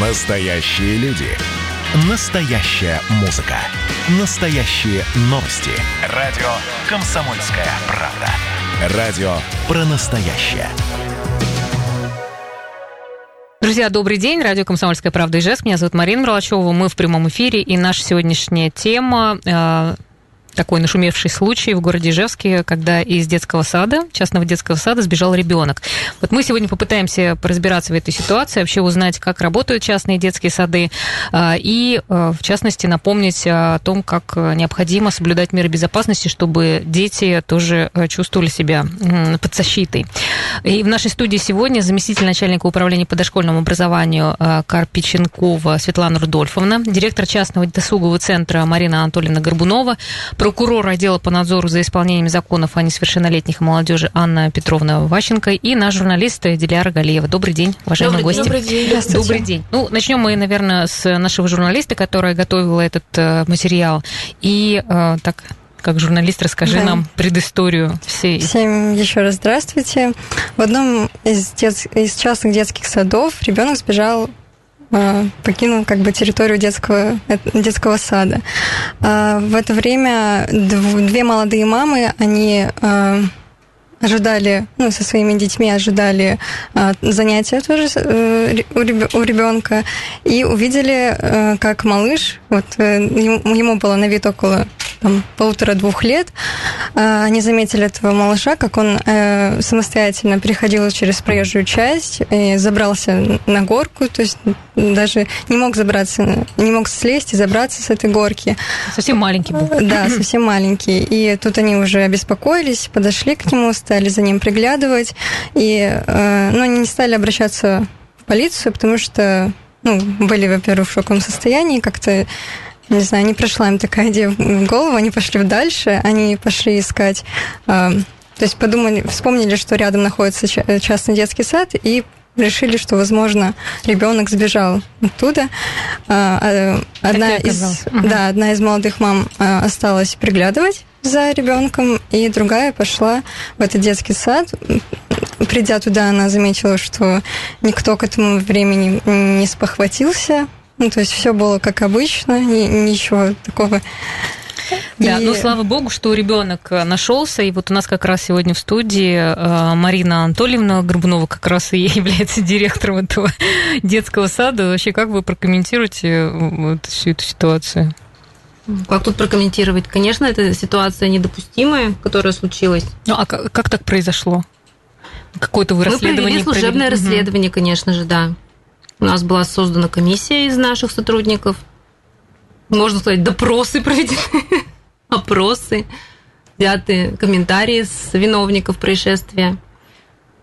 Настоящие люди. Настоящая музыка. Настоящие новости. Радио «Комсомольская правда». Радио про настоящее. Друзья, добрый день. Радио «Комсомольская правда» Ижевск. Меня зовут Марина Мролачева. Мы в прямом эфире. И наша сегодняшняя тема э, такой нашумевший случай в городе Ижевске, когда из детского сада, частного детского сада, сбежал ребенок. Вот мы сегодня попытаемся разбираться в этой ситуации, вообще узнать, как работают частные детские сады, а, и, а, в частности, напомнить о том, как необходимо соблюдать меры безопасности, чтобы дети тоже а, чувствовали себя под защитой. И в нашей студии сегодня заместитель начальника управления по дошкольному образованию Карпиченкова Светлана Рудольфовна, директор частного досугового центра Марина Анатольевна Горбунова, прокурор отдела по надзору за исполнением законов о несовершеннолетних и молодежи Анна Петровна Ващенко и наш журналист Диляра Галиева. Добрый день, уважаемые добрый гости. Добрый день. Добрый день. Ну, начнем мы, наверное, с нашего журналиста, которая готовила этот э, материал. И э, так как журналист, расскажи да. нам предысторию всей. Всем еще раз здравствуйте. В одном из, дет... из частных детских садов ребенок сбежал покинул как бы территорию детского, э, детского сада. А, в это время две молодые мамы, они э, ожидали, ну, со своими детьми ожидали занятия тоже у ребенка и увидели, как малыш, вот ему было на вид около там, полутора-двух лет, а, они заметили этого малыша, как он э, самостоятельно переходил через проезжую часть и забрался на горку, то есть даже не мог забраться, не мог слезть и забраться с этой горки. Совсем маленький был. Да, совсем маленький. И тут они уже обеспокоились, подошли к нему, стали за ним приглядывать, и, э, ну, они не стали обращаться в полицию, потому что ну, были, во-первых, в шоковом состоянии, как-то не знаю, не прошла им такая идея в голову, они пошли дальше, они пошли искать, э, то есть подумали, вспомнили, что рядом находится частный детский сад, и решили, что, возможно, ребенок сбежал оттуда. А, одна из, угу. да, одна из молодых мам осталась приглядывать за ребенком, и другая пошла в этот детский сад. Придя туда, она заметила, что никто к этому времени не спохватился, ну, то есть все было как обычно, ни, ничего такого. Да, и... ну слава богу, что ребенок нашелся. И вот у нас как раз сегодня в студии э, Марина Анатольевна Горбунова как раз и является директором этого детского сада. Вообще, как вы прокомментируете э, вот всю эту ситуацию? Как тут прокомментировать? Конечно, это ситуация недопустимая, которая случилась. Ну, а как, как так произошло? Какое-то вы расследование? Мы провели служебное провели? расследование, конечно же, да. У нас была создана комиссия из наших сотрудников. Можно сказать, допросы проведены, опросы, взяты комментарии с виновников происшествия.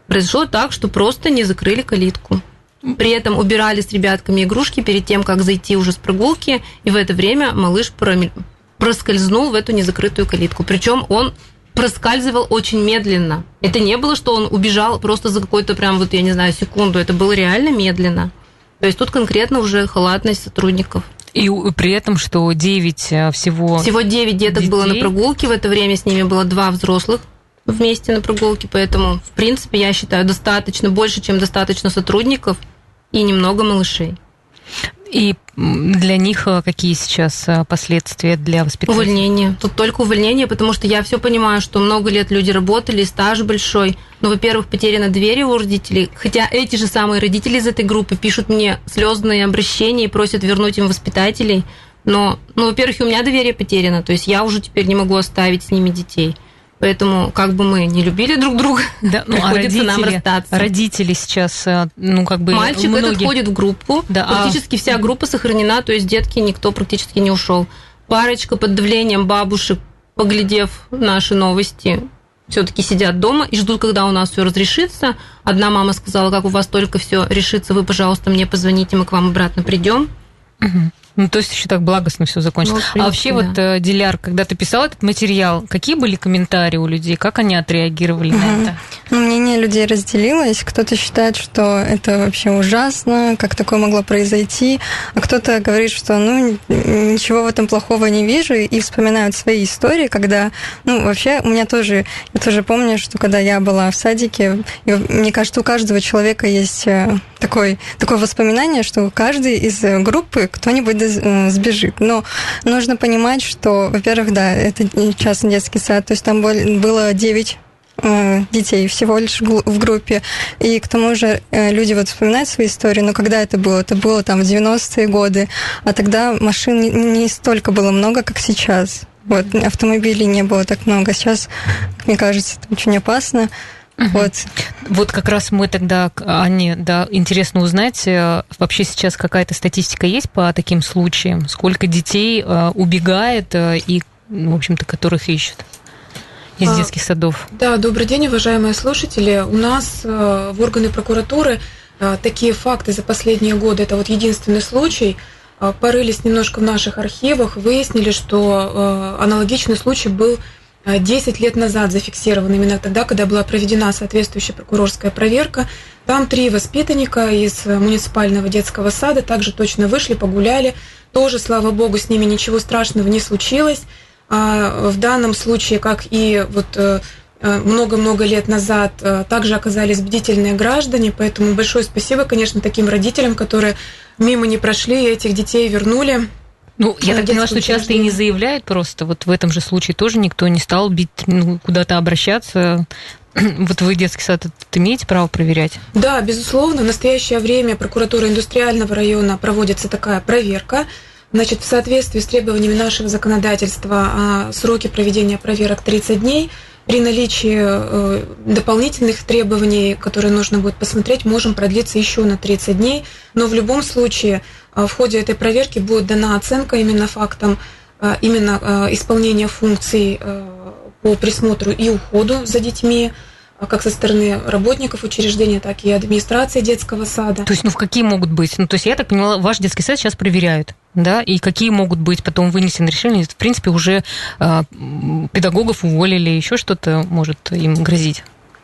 Произошло так, что просто не закрыли калитку. При этом убирали с ребятками игрушки перед тем, как зайти уже с прогулки, и в это время малыш проскользнул в эту незакрытую калитку. Причем он проскальзывал очень медленно. Это не было, что он убежал просто за какой-то прям вот, я не знаю, секунду. Это было реально медленно. То есть тут конкретно уже халатность сотрудников. И при этом, что 9 э, всего... Всего 9 деток детей. было на прогулке. В это время с ними было два взрослых вместе на прогулке. Поэтому, в принципе, я считаю, достаточно, больше, чем достаточно сотрудников и немного малышей. И для них э, какие сейчас э, последствия для воспитания? Увольнение. Тут только увольнение, потому что я все понимаю, что много лет люди работали, стаж большой. Но, во-первых, потеряно двери у родителей. Хотя эти же самые родители из этой группы пишут мне слезные обращения и просят вернуть им воспитателей. Но, ну, во-первых, у меня доверие потеряно. То есть я уже теперь не могу оставить с ними детей. Поэтому, как бы мы не любили друг друга, да, ну, а приходится а родители, нам расстаться. Родители сейчас, э, ну, как бы... Мальчик многих... этот ходит в группу, да, а практически а... вся группа сохранена, то есть детки никто практически не ушел. Парочка под давлением бабушек, поглядев наши новости, все-таки сидят дома и ждут, когда у нас все разрешится. Одна мама сказала, как у вас только все решится, вы, пожалуйста, мне позвоните, мы к вам обратно придем. Угу. Ну, то есть еще так благостно все закончилось. Ну, принципе, а вообще, да. вот, э, Диляр, когда ты писал этот материал, какие были комментарии у людей? Как они отреагировали угу. на это? Ну, мнение людей разделилось. Кто-то считает, что это вообще ужасно, как такое могло произойти, а кто-то говорит, что ну ничего в этом плохого не вижу, и вспоминают свои истории, когда, ну, вообще, у меня тоже, я тоже помню, что когда я была в садике, и, мне кажется, у каждого человека есть э, такой, такое воспоминание, что каждый из группы кто-нибудь э, сбежит. Но нужно понимать, что, во-первых, да, это частный детский сад, то есть там было 9 э, детей всего лишь в группе. И к тому же э, люди вот вспоминают свои истории, но когда это было? Это было там в 90-е годы, а тогда машин не столько было много, как сейчас. Вот, автомобилей не было так много. Сейчас, мне кажется, это очень опасно. Угу. Вот. вот как раз мы тогда, Анне, да, интересно узнать, э, вообще сейчас какая-то статистика есть по таким случаям? Сколько детей э, убегает э, и, в общем-то, которых ищут? из а, детских садов. Да, добрый день, уважаемые слушатели. У нас в органы прокуратуры такие факты за последние годы, это вот единственный случай, порылись немножко в наших архивах, выяснили, что аналогичный случай был 10 лет назад зафиксирован именно тогда, когда была проведена соответствующая прокурорская проверка. Там три воспитанника из муниципального детского сада также точно вышли, погуляли. Тоже, слава богу, с ними ничего страшного не случилось. А в данном случае, как и вот э, э, много-много лет назад э, также оказались бдительные граждане, поэтому большое спасибо, конечно, таким родителям, которые мимо не прошли и этих детей вернули. Ну, я так поняла, что часто и не заявляют просто. Вот в этом же случае тоже никто не стал бить, ну, куда-то обращаться. Вот вы детский сад имеете право проверять? Да, безусловно. В настоящее время прокуратура индустриального района проводится такая проверка. Значит, в соответствии с требованиями нашего законодательства а, сроки проведения проверок 30 дней. При наличии э, дополнительных требований, которые нужно будет посмотреть, можем продлиться еще на 30 дней. Но в любом случае а, в ходе этой проверки будет дана оценка именно фактам а, именно исполнения функций по присмотру и уходу за детьми, как со стороны работников учреждения, так и администрации детского сада. То есть, ну, в какие могут быть? Ну, то есть, я так поняла, ваш детский сад сейчас проверяют, да, и какие могут быть потом вынесены решения? В принципе, уже э, педагогов уволили, еще что-то может им грозить?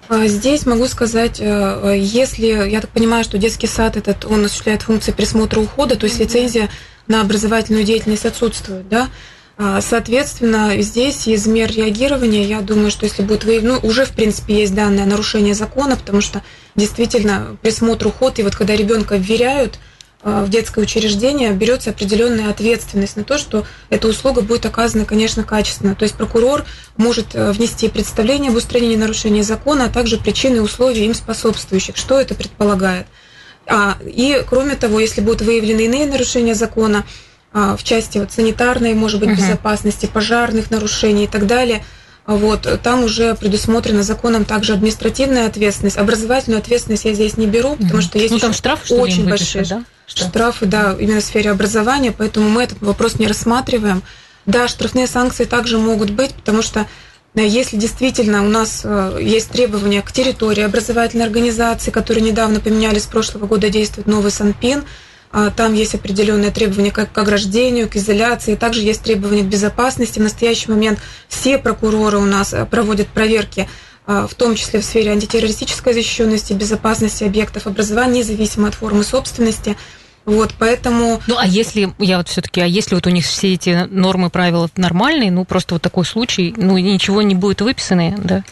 А здесь могу сказать, э, если, я так понимаю, что детский сад этот, он осуществляет функции присмотра ухода, то есть лицензия на образовательную деятельность отсутствует, да, а, Соответственно, здесь из мер реагирования, я думаю, что если будет выявлено, ну, уже, в принципе, есть данное нарушение закона, потому что действительно присмотр, уход, и вот когда ребенка вверяют, Э, в детское учреждение берется определенная ответственность на то, что эта услуга будет оказана, конечно, качественно. То есть прокурор может э, внести представление об устранении нарушения закона, а также причины и условия им способствующих. Что это предполагает? А, и, кроме того, если будут выявлены иные нарушения закона, а, в части вот, санитарной, может быть, безопасности, пожарных нарушений и так далее – вот, там уже предусмотрена законом также административная ответственность. Образовательную ответственность я здесь не беру, потому что есть ну, там штраф, что очень большие да? штрафы, да, именно в сфере образования, поэтому мы этот вопрос не рассматриваем. Да, штрафные санкции также могут быть, потому что э, если действительно у нас э, есть требования к территории образовательной организации, которые недавно поменяли, с прошлого года действует новый Санпин, а, там есть определенные требования к ограждению, к изоляции, также есть требования к безопасности. В настоящий момент все прокуроры у нас э, проводят проверки а, в том числе в сфере антитеррористической защищенности, безопасности объектов образования, независимо от формы собственности. Вот, поэтому... Ну, а если, я вот все таки а если вот у них все эти нормы, правила нормальные, ну, просто вот такой случай, ну, ничего не будет выписано, да?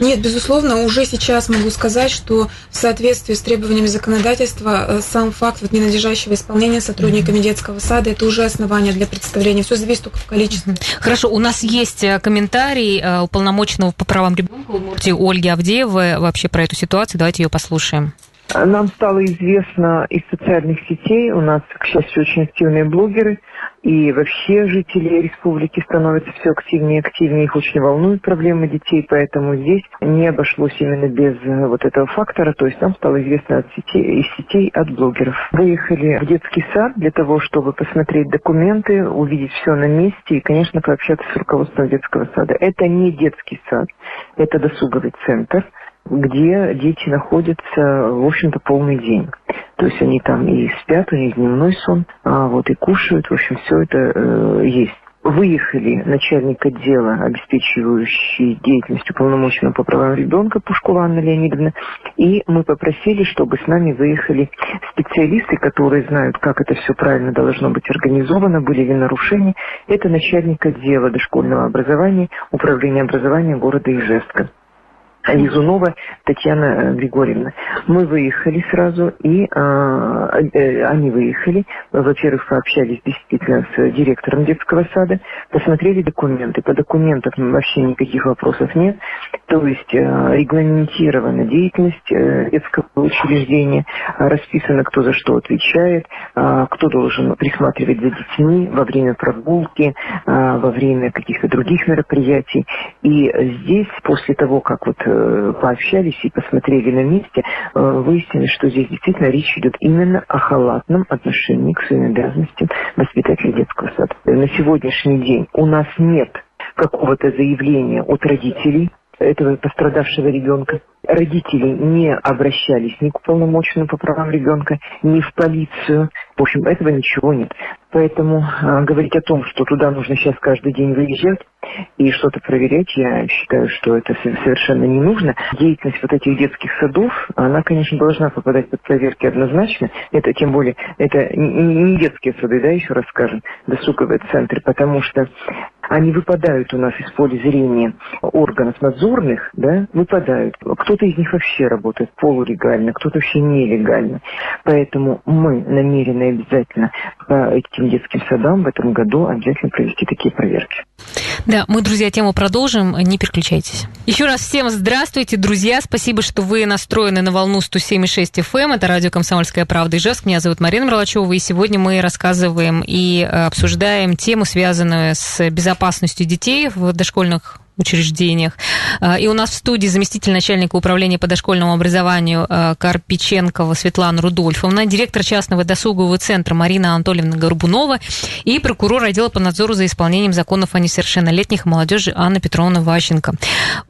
Нет, безусловно, уже сейчас могу сказать, что в соответствии с требованиями законодательства э, сам факт вот ненадлежащего исполнения сотрудниками детского сада это уже основание для представления. Все зависит только в количестве. Хорошо, у нас есть э, комментарий э, уполномоченного по правам ребенка Ольги Авдеевой вообще про эту ситуацию. Давайте ее послушаем. Нам стало известно из социальных сетей, у нас, к счастью, очень активные блогеры, и вообще жители республики становятся все активнее и активнее, их очень волнуют проблемы детей, поэтому здесь не обошлось именно без э, вот этого фактора, то есть нам стало известно от сетей, из сетей от блогеров. Выехали в детский сад для того, чтобы посмотреть документы, увидеть все на месте и, конечно, пообщаться с руководством детского сада. Это не детский сад, это досуговый центр где дети находятся, в общем-то, полный день. То есть они там и спят, них дневной сон, а вот и кушают, в общем, все это э, есть выехали начальник отдела, обеспечивающий деятельность уполномоченного по правам ребенка Пушкова Анна Леонидовна, и мы попросили, чтобы с нами выехали специалисты, которые знают, как это все правильно должно быть организовано, были ли нарушения. Это начальник отдела дошкольного образования, управления образования города Ижевска. Лизунова Татьяна э, Григорьевна. Мы выехали сразу, и а, э, они выехали. Во-первых, пообщались действительно с директором детского сада, посмотрели документы. По документам вообще никаких вопросов нет. То есть э, регламентирована деятельность э, детского учреждения, расписано, кто за что отвечает, э, кто должен присматривать за детьми во время прогулки, э, во время каких-то других мероприятий. И здесь, после того, как вот Э, пообщались и посмотрели на месте, э, выяснилось, что здесь действительно речь идет именно о халатном отношении к своим обязанностям воспитателя детского сада. На сегодняшний день у нас нет какого-то заявления от родителей этого пострадавшего ребенка. Родители не обращались ни к уполномоченному по правам ребенка, ни в полицию. В общем, этого ничего нет. Поэтому э, говорить о том, что туда нужно сейчас каждый день выезжать и что-то проверять, я считаю, что это совершенно не нужно. Деятельность вот этих детских садов, она, конечно, должна попадать под проверки однозначно. Это тем более, это не детские сады, да, еще раз скажем, досуговые центры, потому что они выпадают у нас из поля зрения органов надзорных, да, выпадают. Кто-то из них вообще работает полулегально, кто-то вообще нелегально. Поэтому мы намерены обязательно по этим детским садам в этом году обязательно провести такие проверки. Да, мы, друзья, тему продолжим, не переключайтесь. Еще раз всем здравствуйте, друзья. Спасибо, что вы настроены на волну 107,6 FM. Эм. Это радио «Комсомольская правда» Ижевск. Меня зовут Марина Мерлачева, и сегодня мы рассказываем и обсуждаем тему, связанную с безопасностью детей в дошкольных учреждениях. А, и у нас в студии заместитель начальника управления по дошкольному образованию а, Карпиченкова Светлана Рудольфовна, директор частного досугового центра Марина Анатольевна Горбунова и прокурор отдела по надзору за исполнением законов о несовершеннолетних и молодежи Анна Петровна Ващенко.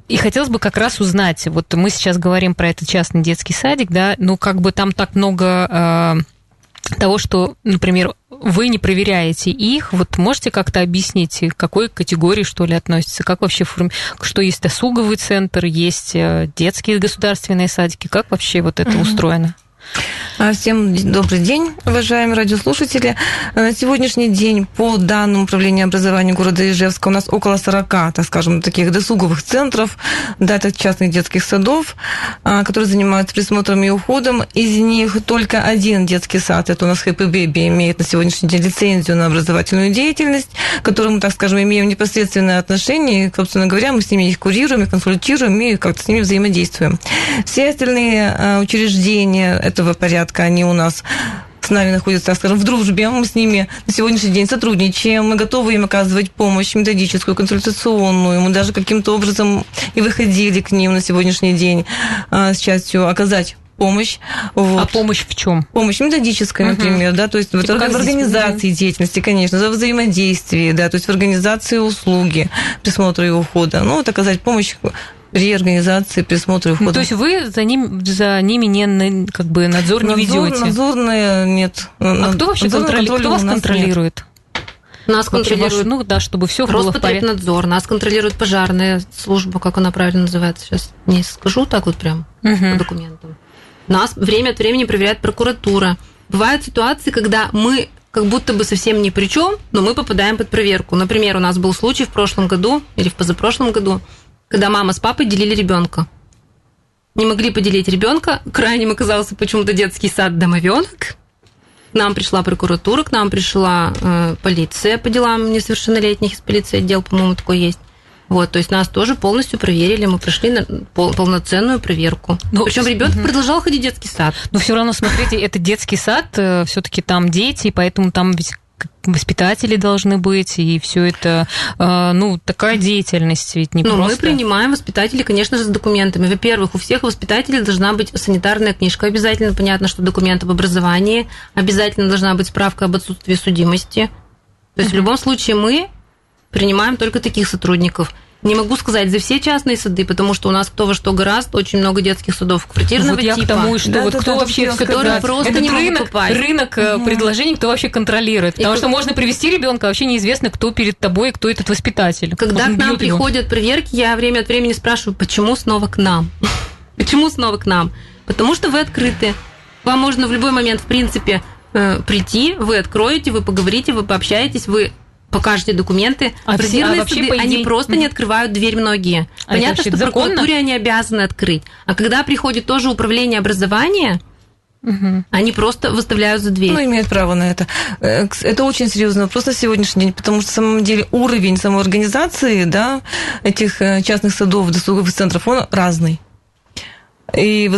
И хотелось бы как раз узнать, вот мы сейчас говорим про этот частный детский садик, да, ну как бы там так много а, того, что, например, вы не проверяете их, вот можете как-то объяснить, к какой категории, что ли, относится, как вообще, форми... что есть досуговый центр, есть э, детские государственные садики, как вообще вот это устроено? А, всем добрый день, уважаемые радиослушатели. На сегодняшний день по данным управления образования города Ижевска у нас около 40, так скажем, таких досуговых центров, да, это частных детских садов, а, которые занимаются присмотром и уходом. Из них только один детский сад, это у нас Happy Baby, имеет на сегодняшний день лицензию на образовательную деятельность, к которому, так скажем, имеем непосредственное отношение. И, собственно говоря, мы с ними их курируем, и консультируем, и как-то с ними взаимодействуем. Все остальные а, учреждения этого порядка, они у нас с нами находятся, так скажем, в дружбе. Мы с ними на сегодняшний день сотрудничаем. Мы готовы им оказывать помощь методическую, консультационную. Мы даже каким-то образом и выходили к ним на сегодняшний день а, с частью оказать помощь. Вот. А помощь в чем? Помощь методическая, угу. например, да, то есть типа в, в организации здесь? деятельности, конечно, за взаимодействие, да, то есть в организации услуги, присмотра и ухода. Ну, вот оказать помощь реорганизации, присмотра и ухода. Ну, то есть вы за, ним, за ними не, как бы надзор не надзор, ведете? Надзорная нет. А кто вообще контроли... кто вас контролирует? Нас контролирует, ну да, чтобы все было в порядке. надзор, нас контролирует пожарная служба, как она правильно называется, сейчас не скажу так вот прям угу. по документам. Нас время от времени проверяет прокуратура. Бывают ситуации, когда мы как будто бы совсем ни при чем, но мы попадаем под проверку. Например, у нас был случай в прошлом году или в позапрошлом году, когда мама с папой делили ребенка. Не могли поделить ребенка. Крайним оказался почему-то детский сад домовенок. К нам пришла прокуратура, к нам пришла э, полиция по делам несовершеннолетних из полиции отдел, по-моему, такой есть. Вот, то есть нас тоже полностью проверили, мы прошли на пол, полноценную проверку. Но, Причем ребенок угу. продолжал ходить в детский сад. Но все равно, смотрите, это детский сад, э, все-таки там дети, поэтому там ведь воспитатели должны быть, и все это, э, ну, такая деятельность ведь не ну, просто... мы принимаем воспитателей, конечно же, с документами. Во-первых, у всех воспитателей должна быть санитарная книжка. Обязательно понятно, что документ об образовании. Обязательно должна быть справка об отсутствии судимости. То есть, в любом случае, мы принимаем только таких сотрудников. Не могу сказать за все частные сады, потому что у нас кто во что гораздо, очень много детских садов квартирного вот я типа. к тому, что Да, вот да, кто да, вообще которые просто этот не могут рынок, попасть. рынок э, предложений, кто вообще контролирует. Потому И что можно привести ребенка, вообще неизвестно, кто перед тобой, и кто этот воспитатель. Когда Он к нам бьёт его. приходят проверки, я время от времени спрашиваю, почему снова к нам? Почему снова к нам? Потому что вы открыты. Вам можно в любой момент, в принципе, э, прийти, вы откроете, вы поговорите, вы пообщаетесь, вы покажете документы. А Квартирные а по идее- они просто не открывают дверь многие. А Понятно, что законно? прокуратуре они обязаны открыть. А когда приходит тоже управление образования, Мгм. они просто выставляют за дверь. Ну, имеют право на это. Э, Это очень серьезный вопрос на сегодняшний день, потому что, на самом деле, уровень самоорганизации да, этих э, частных садов, досуговых центров, он разный. И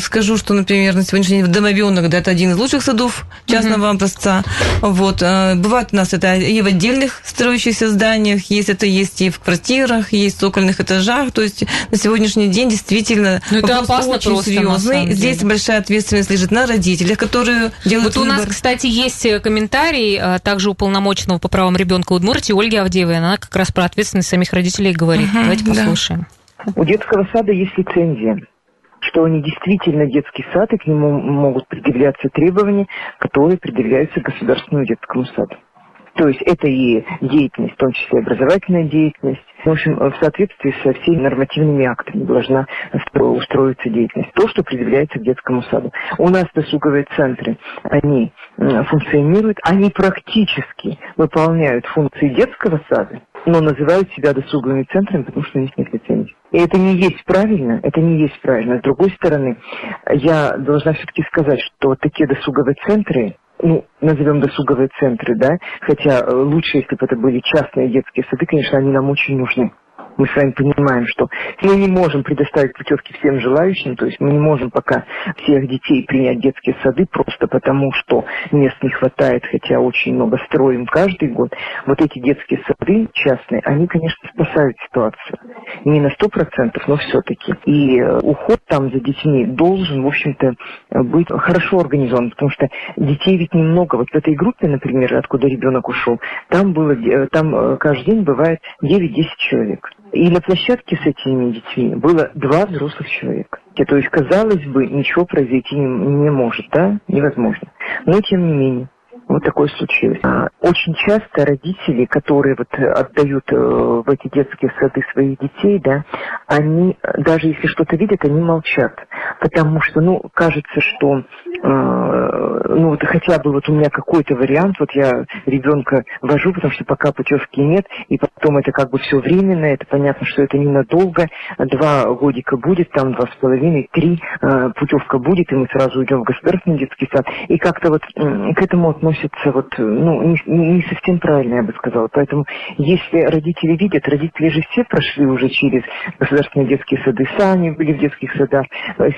скажу, что, например, на сегодняшний день в Домовенок, да, это один из лучших садов частного образца. Вот. э, Бывает у нас это и в отдельных строящихся зданиях, есть это есть и в квартирах, есть в цокольных этажах. То есть на сегодняшний день действительно Ну, это опасно очень просто, серьезный. Здесь деле. большая ответственность лежит на родителях, которые делают Вот у нас, выбор. кстати, есть э, комментарий а, также уполномоченного по правам ребенка Удмуртии Ольги Авдеевой. Она как раз про ответственность самих родителей говорит. Мгм, Давайте да. послушаем. У детского сада есть лицензия, что они действительно детский сад, и к нему могут предъявляться требования, которые предъявляются государственному детскому саду. То есть это и деятельность, в том числе образовательная деятельность. В общем, в соответствии со всеми нормативными актами должна устро- устроиться деятельность. То, что предъявляется к детскому саду. У нас досуговые центры, они функционируют, они практически выполняют функции детского сада, но называют себя досуговыми центрами, потому что у них нет лицензии. И это не есть правильно, это не есть правильно. С другой стороны, я должна все-таки сказать, что такие досуговые центры, ну, назовем досуговые центры, да, хотя э, лучше, если бы это были частные детские сады, конечно, они нам очень нужны. Мы с вами понимаем, что мы не можем предоставить путевки всем желающим, то есть мы не можем пока всех детей принять в детские сады просто потому, что мест не хватает, хотя очень много строим каждый год. Вот эти детские сады частные, они, конечно, спасают ситуацию. Не на сто процентов, но все-таки. И э, уход там за детьми должен, в общем-то, быть хорошо организован, потому что детей ведь немного. Вот в этой группе, например, откуда ребенок ушел, там было, э, там э, каждый день бывает 9-10 человек. И на площадке с этими детьми было два взрослых человека. То есть, казалось бы, ничего произойти не, не может, да? Невозможно. Но, тем не менее, вот такое случилось. А, Очень часто родители, которые вот э, отдают э, в эти детские сады своих детей, да, они, э, даже если что-то видят, они молчат. Потому что, ну, кажется, что, ну, вот хотя бы вот у меня какой-то вариант, вот я ребенка вожу, потому что пока путевки нет, и потом это как бы все временно, это понятно, что это ненадолго, два годика будет, там два с половиной, три э, путевка будет, и мы сразу уйдем в государственный детский сад. И как-то вот к этому относятся вот, ну, не, не совсем правильно, я бы сказала. Поэтому, если родители видят, родители же все прошли уже через государственные детские сады, сами были в детских садах,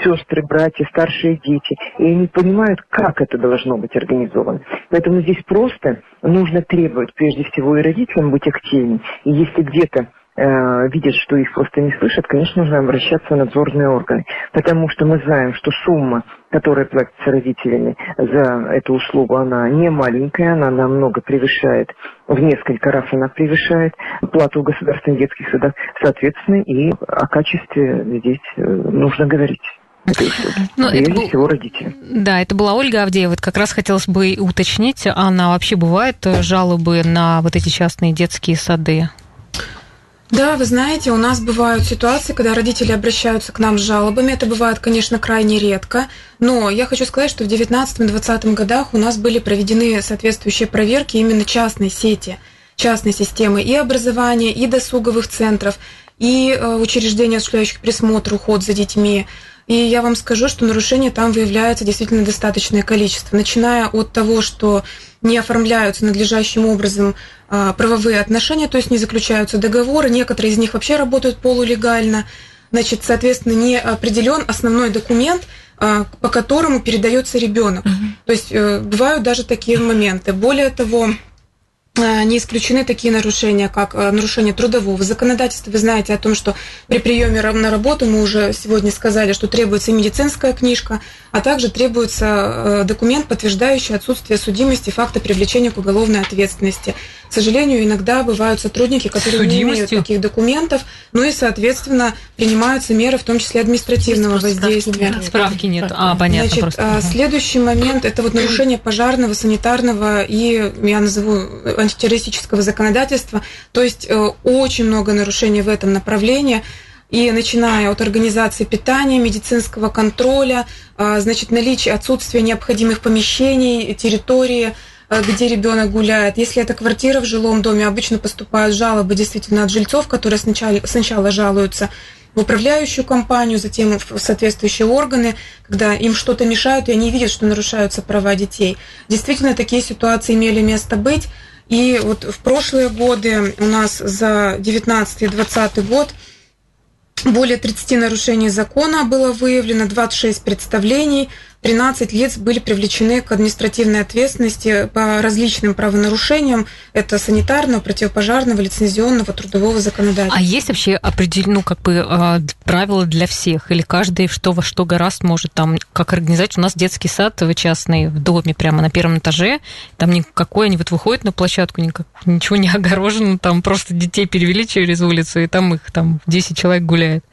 сестры, братья, старшие дети, и они понимают, как это должно быть организовано. Поэтому здесь просто нужно требовать, прежде всего, и родителям быть активнее. И если где-то э, видят, что их просто не слышат, конечно, нужно обращаться в надзорные органы. Потому что мы знаем, что сумма, которая платится родителями за эту услугу, она не маленькая, она намного превышает, в несколько раз она превышает плату в государственных детских садах. Соответственно, и о качестве здесь э, нужно говорить. Ну, это был- всего родителям. Да, это была Ольга Авдеева. Вот как раз хотелось бы и уточнить, а на вообще бывают э, жалобы на вот эти частные детские сады? Да, вы знаете, у нас бывают ситуации, когда родители обращаются к нам с жалобами. Это бывает, конечно, крайне редко. Но я хочу сказать, что в 2019-2020 годах у нас были проведены соответствующие проверки именно частной сети, частной системы и образования, и досуговых центров, и э, учреждений, осуществляющих присмотр, уход за детьми. И я вам скажу, что нарушений там выявляется действительно достаточное количество, начиная от того, что не оформляются надлежащим образом а, правовые отношения, то есть не заключаются договоры, некоторые из них вообще работают полулегально, значит, соответственно, не определен основной документ, а, по которому передается ребенок. То есть э, бывают даже такие моменты. Более того, не исключены такие нарушения, как э, нарушение трудового законодательства. Вы знаете о том, что при приеме на работу мы уже сегодня сказали, что требуется медицинская книжка, а также требуется э, документ, подтверждающий отсутствие судимости факта привлечения к уголовной ответственности. К сожалению, иногда бывают сотрудники, которые не имеют таких документов, ну и, соответственно, принимаются меры, в том числе административного воздействия. Справки нет. А, понятно. Значит, просто. А, следующий момент – это вот нарушение пожарного, санитарного и, я назову, антитеррористического законодательства. То есть э, очень много нарушений в этом направлении. И начиная от организации питания, медицинского контроля, а, значит, наличие, отсутствия необходимых помещений, территории, а, где ребенок гуляет. Если это квартира в жилом доме, обычно поступают жалобы действительно от жильцов, которые сначала, сначала жалуются в управляющую компанию, затем в соответствующие органы, когда им что-то мешают, и они видят, что нарушаются права детей. Действительно, такие ситуации имели место быть. И вот в прошлые годы у нас за 19 и 20 год более 30 нарушений закона было выявлено, 26 представлений, 13 лиц были привлечены к административной ответственности по различным правонарушениям. Это санитарного, противопожарного, лицензионного, трудового законодательства. А есть вообще определенные, ну, как бы, а, правила для всех? Или каждый что во что гораст может там, как организовать? У нас детский сад частный в доме, прямо на первом этаже. Там никакой, они вот выходят на площадку, никак, ничего не огорожено, там просто детей перевели через улицу, и там их там 10 человек гуляет.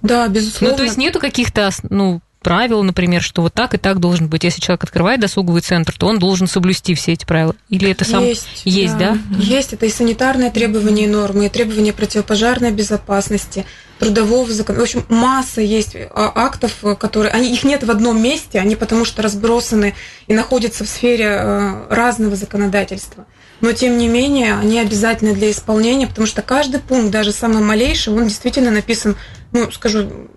Да, безусловно. Ну, то есть нету каких-то, ну, правила, например, что вот так и так должен быть. Если человек открывает досуговый центр, то он должен соблюсти все эти правила. Или это сам есть, есть да? да? Есть это и санитарные требования и нормы, и требования противопожарной безопасности, трудового закона. В общем, масса есть а, актов, которые они их нет в одном месте, они потому что разбросаны и находятся в сфере э, разного законодательства. Но тем не менее, они обязательны для исполнения, потому что каждый пункт, даже самый малейший, он действительно написан, ну, скажу,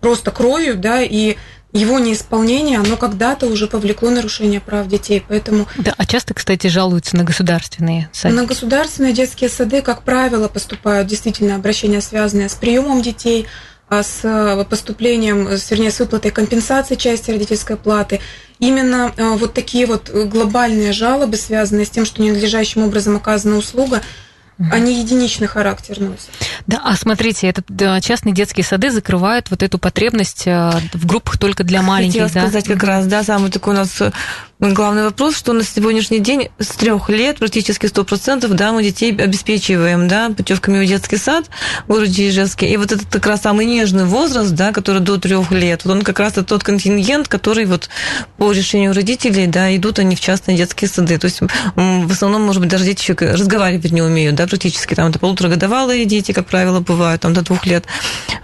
просто кровью, да, и его неисполнение, оно когда-то уже повлекло нарушение прав детей, поэтому... Да, а часто, кстати, жалуются на государственные сады? На государственные детские сады, как правило, поступают действительно обращения, связанные с приемом детей, а с э, поступлением, вернее, с выплатой компенсации части родительской платы. Именно э, вот такие вот глобальные жалобы, связанные с тем, что ненадлежащим образом оказана услуга, они единичный характер носят. Да, а смотрите, этот да, частные детские сады закрывают вот эту потребность э, в группах только для маленьких. Хотела да? сказать как раз, да, самый такой у нас главный вопрос, что на сегодняшний день с трех лет практически сто процентов, да, мы детей обеспечиваем, да, путевками в детский сад в городе Ижевске. И вот этот как раз самый нежный возраст, да, который до трех лет, вот он как раз тот контингент, который вот по решению родителей, да, идут они в частные детские сады. То есть в основном, может быть, даже дети еще разговаривать не умеют, да, практически там это полуторагодовалые дети, как правило, бывают, там до двух лет.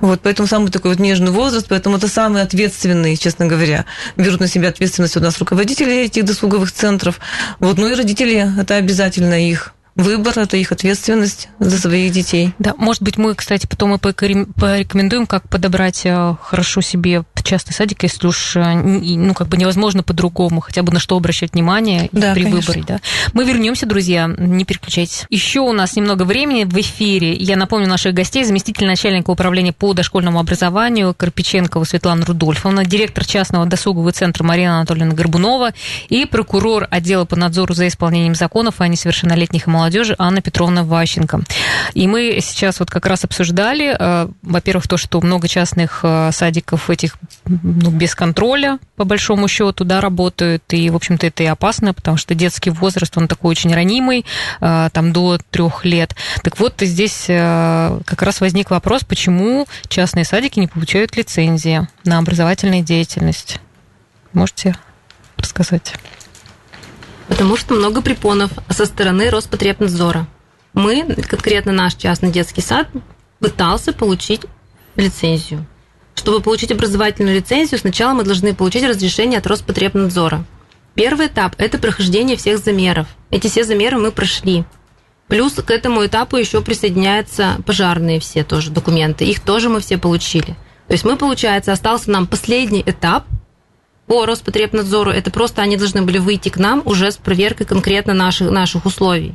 Вот, поэтому самый такой вот нежный возраст, поэтому это самый ответственный, честно говоря, берут на себя ответственность у нас руководители этих досуговых центров. Вот, ну и родители, это обязательно их выбор, это их ответственность за своих детей. Да, может быть, мы, кстати, потом и порекомендуем, как подобрать э, хорошо себе частный садик, если уж, э, ну, как бы невозможно по-другому, хотя бы на что обращать внимание да, при конечно. выборе, да. Мы вернемся, друзья, не переключайтесь. Еще у нас немного времени в эфире. Я напомню наших гостей, заместитель начальника управления по дошкольному образованию Карпиченкова Светлана Рудольфовна, директор частного досугового центра Марина Анатольевна Горбунова и прокурор отдела по надзору за исполнением законов о несовершеннолетних и молодежи Анна Петровна Ващенко. И мы сейчас вот как раз обсуждали, э, во-первых, то, что много частных э, садиков этих ну, без контроля, по большому счету, да, работают. И, в общем-то, это и опасно, потому что детский возраст, он такой очень ранимый, э, там до трех лет. Так вот, здесь как раз возник вопрос, почему частные садики не получают лицензии на образовательную деятельность. Можете рассказать? Потому что много препонов со стороны Роспотребнадзора. Мы, конкретно наш частный детский сад, пытался получить лицензию. Чтобы получить образовательную лицензию, сначала мы должны получить разрешение от Роспотребнадзора. Первый этап – это прохождение всех замеров. Эти все замеры мы прошли. Плюс к этому этапу еще присоединяются пожарные все тоже документы. Их тоже мы все получили. То есть мы, получается, остался нам последний этап по Роспотребнадзору. Это просто они должны были выйти к нам уже с проверкой конкретно наших, наших условий.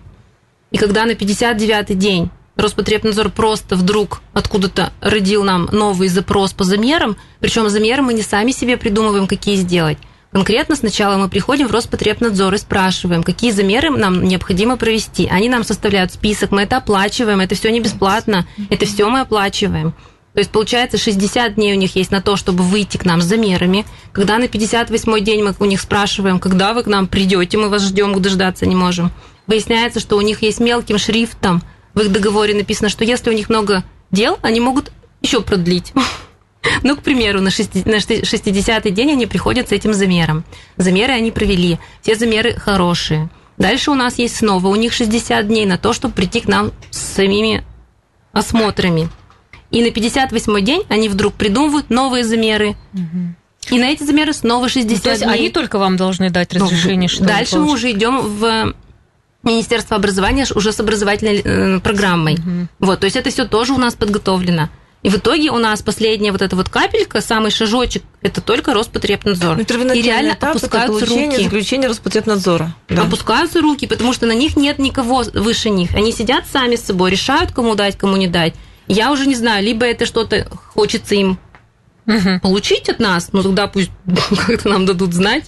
И когда на 59-й день Роспотребнадзор просто вдруг откуда-то родил нам новый запрос по замерам, причем замеры мы не сами себе придумываем, какие сделать. Конкретно сначала мы приходим в Роспотребнадзор и спрашиваем, какие замеры нам необходимо провести. Они нам составляют список, мы это оплачиваем, это все не бесплатно, это все мы оплачиваем. То есть, получается, 60 дней у них есть на то, чтобы выйти к нам с замерами. Когда на 58 день мы у них спрашиваем, когда вы к нам придете, мы вас ждем, дождаться не можем. Выясняется, что у них есть мелким шрифтом в их договоре написано, что если у них много дел, они могут еще продлить. Ну, к примеру, на 60-й день они приходят с этим замером. Замеры они провели. Все замеры хорошие. Дальше у нас есть снова у них 60 дней на то, чтобы прийти к нам с самими осмотрами. И на 58-й день они вдруг придумывают новые замеры. И на эти замеры снова 60 ну, то есть дней. они только вам должны дать ну, разрешение, ну, что Дальше мы уже идем в Министерство образования уже с образовательной э, программой. Угу. Вот, то есть это все тоже у нас подготовлено. И в итоге у нас последняя вот эта вот капелька, самый шажочек, это только Роспотребнадзор. Ну, и реально этап, опускаются руки. заключение Роспотребнадзора. Да. Опускаются руки, потому что на них нет никого выше них. Они сидят сами с собой, решают, кому дать, кому не дать. Я уже не знаю, либо это что-то хочется им угу. получить от нас, ну тогда пусть как-то нам дадут знать,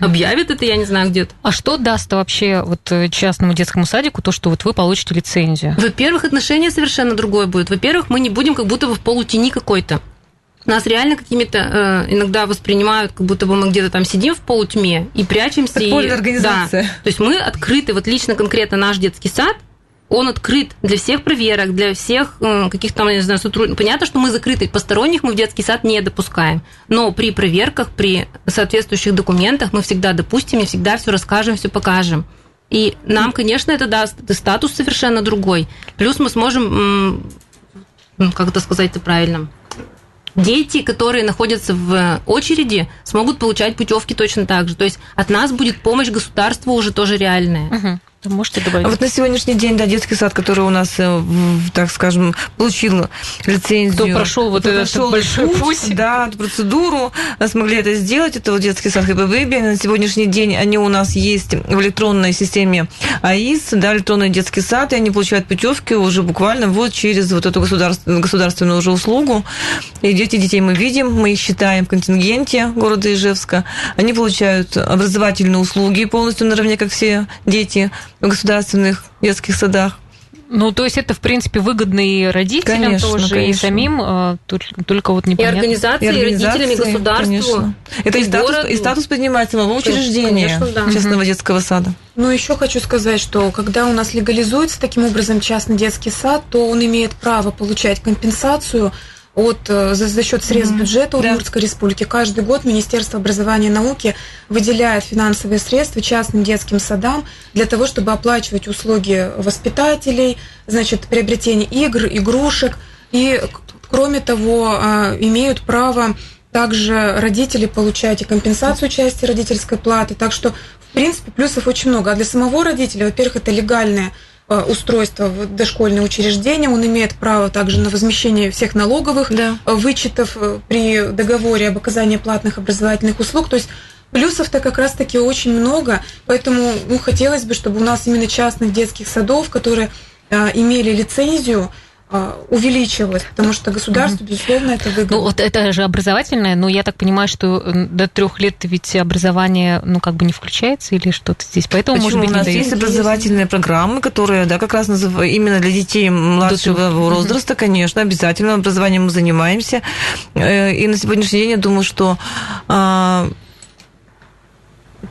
объявят это, я не знаю, где-то. А что даст вообще вот э, частному детскому садику то, что вот вы получите лицензию? Во-первых, отношение совершенно другое будет. Во-первых, мы не будем как будто бы в полутени какой-то. Нас реально какими-то э, иногда воспринимают, как будто бы мы где-то там сидим в полутьме и прячемся. Подпольная и, организация. Да. То есть мы открыты, вот лично конкретно наш детский сад, он открыт для всех проверок, для всех э, каких-то, не знаю, сотрудников. Понятно, что мы закрыты, посторонних мы в детский сад не допускаем. Но при проверках, при соответствующих документах мы всегда допустим и всегда все расскажем, все покажем. И нам, конечно, это даст статус совершенно другой. Плюс мы сможем, как это сказать-то правильно, дети, которые находятся в очереди, смогут получать путевки точно так же. То есть от нас будет помощь государству уже тоже реальная. Угу. Можете добавить? А вот на сегодняшний день, да, детский сад, который у нас, э, так скажем, получил лицензию. Кто прошел вот этот прошел большой путь, путь. Да, эту процедуру, смогли это сделать. Это вот детский сад ХПВ. На сегодняшний день они у нас есть в электронной системе АИС, да, электронный детский сад, и они получают путевки уже буквально вот через вот эту государственную, государственную уже услугу. И дети детей мы видим, мы их считаем в контингенте города Ижевска. Они получают образовательные услуги полностью наравне, как все дети в государственных детских садах. Ну, то есть это, в принципе, выгодно и родителям конечно, тоже, конечно. и самим, а, только вот непонятно. И организации, и, организации, и родителям, и государству. Конечно. Это и, и, статус, и статус поднимает самого учреждения конечно, да. частного угу. детского сада. Ну, еще хочу сказать, что когда у нас легализуется таким образом частный детский сад, то он имеет право получать компенсацию от, э, за, за счет средств mm-hmm. бюджета Удмуртской да. республики. Каждый год Министерство образования и науки выделяет финансовые средства частным детским садам для того, чтобы оплачивать услуги воспитателей, значит, приобретение игр, игрушек. И, кроме того, а, имеют право также родители получать и компенсацию части родительской платы. Так что, в принципе, плюсов очень много. А для самого родителя, во-первых, это легальная Э, устройство в дошкольное учреждение, он имеет право также на возмещение всех налоговых да. Э, вычетов э, при договоре об оказании платных образовательных услуг. То есть Плюсов-то как раз-таки очень много, поэтому ну, хотелось бы, чтобы у нас именно частных детских садов, которые э, имели лицензию, а, увеличивалось, потому что государство, mm безусловно, это выгодно. Ну, вот это же образовательное, но я так понимаю, что до трех лет ведь образование, ну, как бы не включается или что-то здесь, поэтому, Почему? может быть, у нас есть образовательные программы, которые, да, как раз называют именно для детей младшего возраста, mm конечно, обязательно образованием мы занимаемся, э, и на сегодняшний день я думаю, что Uh,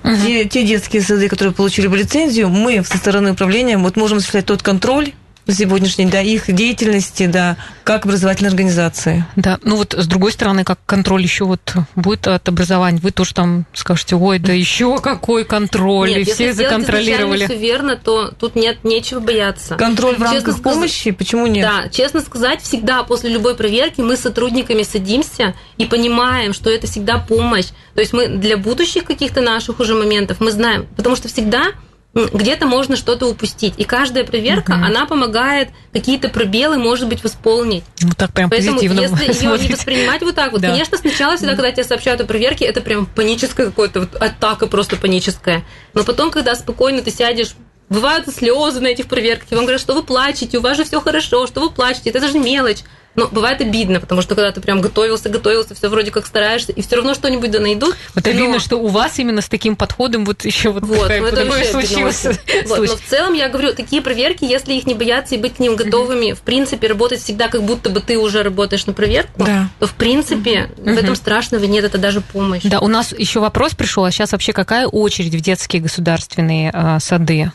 те, те детские сады, которые получили бы лицензию, мы со стороны управления вот можем осуществлять тот контроль, сегодняшней, да, их деятельности, да, как образовательной организации. Да, ну вот с другой стороны, как контроль еще вот будет от образования, вы тоже там скажете, ой, да еще какой контроль, нет, и все законтролировали. Если верно, то тут нет нечего бояться. Контроль в рамках честно помощи, сказать, почему нет? Да, честно сказать, всегда после любой проверки мы с сотрудниками садимся и понимаем, что это всегда помощь. То есть мы для будущих каких-то наших уже моментов мы знаем, потому что всегда где-то можно что-то упустить. И каждая проверка, угу. она помогает какие-то пробелы, может быть, восполнить. Ну, так прям Поэтому, позитивно если ее не воспринимать вот так вот, да. конечно, сначала всегда, когда тебе сообщают о проверке, это прям паническая какая-то вот атака просто паническая. Но потом, когда спокойно ты сядешь Бывают слезы на этих проверках, и вам говорят, что вы плачете, у вас же все хорошо, что вы плачете, это же мелочь. Но бывает обидно, потому что когда ты прям готовился, готовился, все вроде как стараешься, и все равно что-нибудь да найдут. Вот обидно, что у вас именно с таким подходом вот еще вот, вот такая, ну, это такое случилось. Вот, но в целом я говорю, такие проверки, если их не бояться и быть к ним готовыми, в принципе, работать всегда как будто бы ты уже работаешь на проверку, Да. то в принципе в этом страшного нет, это даже помощь. Да, у нас еще вопрос пришел, а сейчас вообще какая очередь в детские государственные а, сады?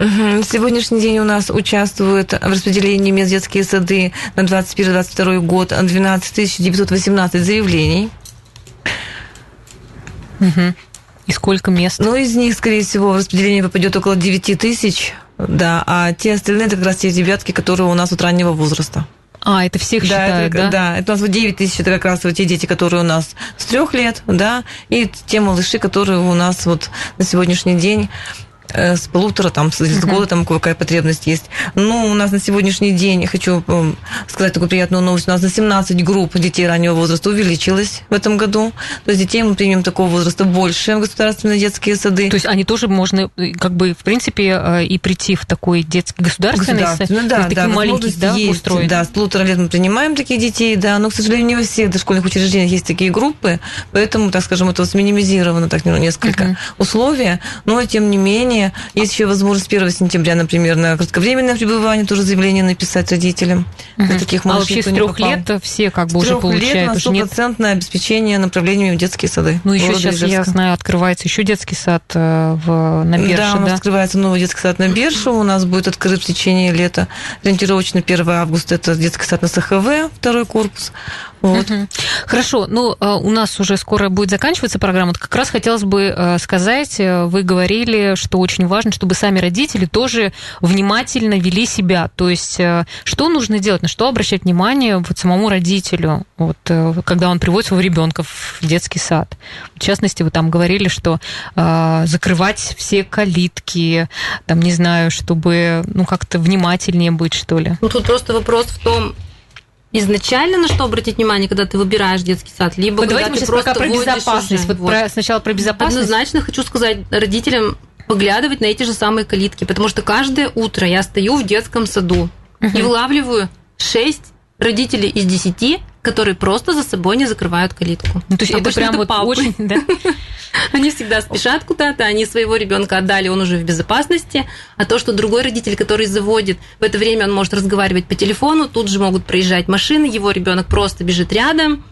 На сегодняшний день у нас участвуют в распределении мест детские сады на 21-22 год 12 918 заявлений. Мгм. И сколько мест? Но из них, скорее всего, в распределение попадет около 9 тысяч. Да, а те остальные это как раз те ребятки, которые у нас от раннего возраста. А, это всех да, считают, это, да? да, это у нас вот 9 тысяч, это как раз вот те дети, которые у нас с трех лет, да, и те малыши, которые у нас вот на сегодняшний день с полутора, там, с с года, там, какая потребность есть. Но у нас на сегодняшний день, хочу м, сказать такую приятную новость, у нас на 17 групп детей раннего возраста увеличилось в этом году. То есть детей мы примем такого возраста больше в государственные детские сады. То есть они тоже можно, э, как бы, в принципе, э, и прийти в такой детский государственный Государственный, да, да, такие маленькие, возможность да, есть, устроены? Да, с полутора лет мы принимаем таких детей, да, но, к сожалению, не во всех дошкольных учреждениях есть такие группы, поэтому, так скажем, это вот минимизировано так ну, несколько Мгм. условия, но, тем не менее, есть еще возможность 1 сентября, например, на кратковременное пребывание тоже заявление написать родителям. Для таких а вообще с трех лет все как бы С уже лет получают, на уже нет стопроцентное обеспечение направлениями в детские сады. Ну, еще сейчас, я Ижевска. знаю, открывается еще детский сад э, в, на Берше, да, у нас да? открывается новый детский сад на Бершу. У нас будет открыт в течение лета. Ориентировочно 1 августа это детский сад на СХВ, второй корпус. Вот. Хорошо, ну, э, у нас уже скоро будет заканчиваться программа. Вот как раз хотелось бы э, сказать, э, вы говорили, что очень важно, чтобы сами родители тоже внимательно вели себя. То есть, что нужно делать, на что обращать внимание вот самому родителю, вот, когда он приводит своего ребенка в детский сад. В частности, вы там говорили, что э, закрывать все калитки, там, не знаю, чтобы, ну, как-то внимательнее быть, что ли. Ну, тут просто вопрос в том, изначально на что обратить внимание, когда ты выбираешь детский сад, либо Вот давайте мы сейчас просто пока про безопасность. уже. Вот Вот. про- сначала про безопасность. Однозначно хочу сказать родителям поглядывать на эти же самые калитки, потому что каждое утро я стою в детском саду и вылавливаю 6 родителей из 10, которые просто за собой не закрывают калитку. Ну, то есть это Обычно прям вот папы. очень, да? Они всегда спешат куда-то, они своего ребенка отдали, он уже в безопасности. А то, что другой родитель, который заводит, в это время он может разговаривать по телефону, тут же могут проезжать машины, его ребенок просто бежит рядом.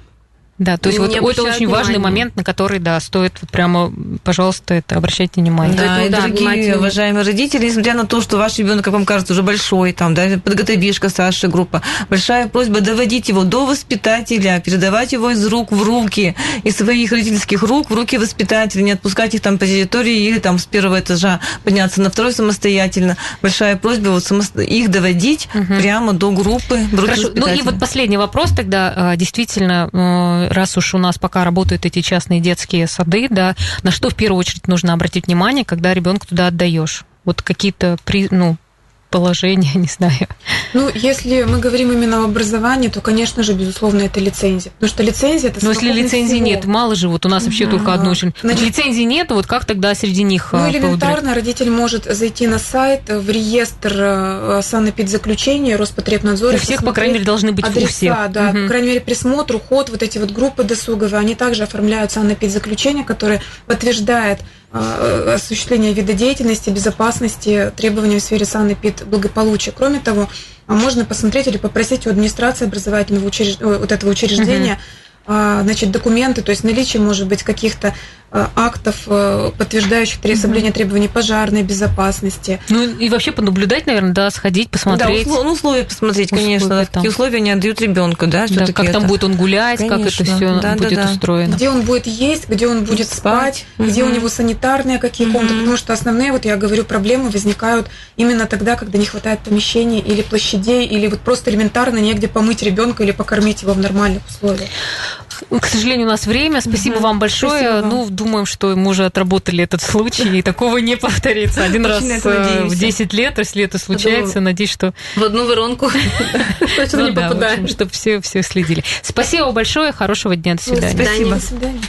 Да, то есть Не вот это очень важный внимания. момент, на который, да, стоит вот прямо, пожалуйста, это обращайте внимание. Да, Поэтому, да, дорогие уважаемые родители, несмотря на то, что ваш ребенок, как вам кажется, уже большой, там, да, подготовишка, старшая группа, большая просьба доводить его до воспитателя, передавать его из рук в руки, из своих родительских рук в руки воспитателя, не отпускать их там по территории или там с первого этажа подняться на второй самостоятельно. Большая просьба вот самосто- их доводить прямо до группы в руки Хорошо, ну и вот последний вопрос тогда, а, действительно, э, раз уж у нас пока работают эти частные детские сады, да, на что в первую очередь нужно обратить внимание, когда ребенка туда отдаешь? Вот какие-то, при- ну, положения, не знаю. Ну, если мы говорим именно об образовании, то, конечно же, безусловно, это лицензия. Потому что лицензия это Но если совокупность лицензии всего. нет, мало же, вот у нас вообще только одно очень. Значит- лицензии нет, вот как тогда среди них Ну, а, элементарно родитель может зайти на сайт, в реестр э, санэпидзаключения Роспотребнадзора. У всех, по крайней мере, должны быть у адреса, всех. да, Мгм. по крайней мере, присмотр, уход, вот эти вот группы досуговые, они также оформляют санэпидзаключение, которое подтверждает э, осуществление вида деятельности, безопасности, требований в сфере санэпид благополучия. Кроме того, а, можно посмотреть или попросить у администрации образовательного учреж- ой, вот этого учреждения а, значит, документы, то есть наличие, может быть, каких-то а, актов, э, подтверждающих соблюдение требований пожарной безопасности. Ну и вообще понаблюдать, наверное, да, сходить, посмотреть. Да, услов- ну, условия посмотреть, Условия конечно. да, там. Какие условия они отдают ребенку, да, Да, как там это. будет он гулять, как это Конечно. все Да, да, будет да. устроено. Где он будет есть, где он будет спать, Спать. где у Мгм. него санитарные какие комнаты, потому что основные, вот я говорю, проблемы возникают именно тогда, когда не хватает помещений или площадей, или вот просто элементарно негде помыть ребенка или покормить его в нормальных условиях. К сожалению, у нас время. Спасибо вам большое. Спасибо вам. Ну, думаем, что мы уже отработали этот случай, и такого не повторится. Один раз Очень это э, в 10 лет, если это случается, надеюсь, что В одну воронку точно ну не общем, попадаем. чтобы все, все следили. Спасибо большое, хорошего дня, до свидания. Спасибо. До свидания.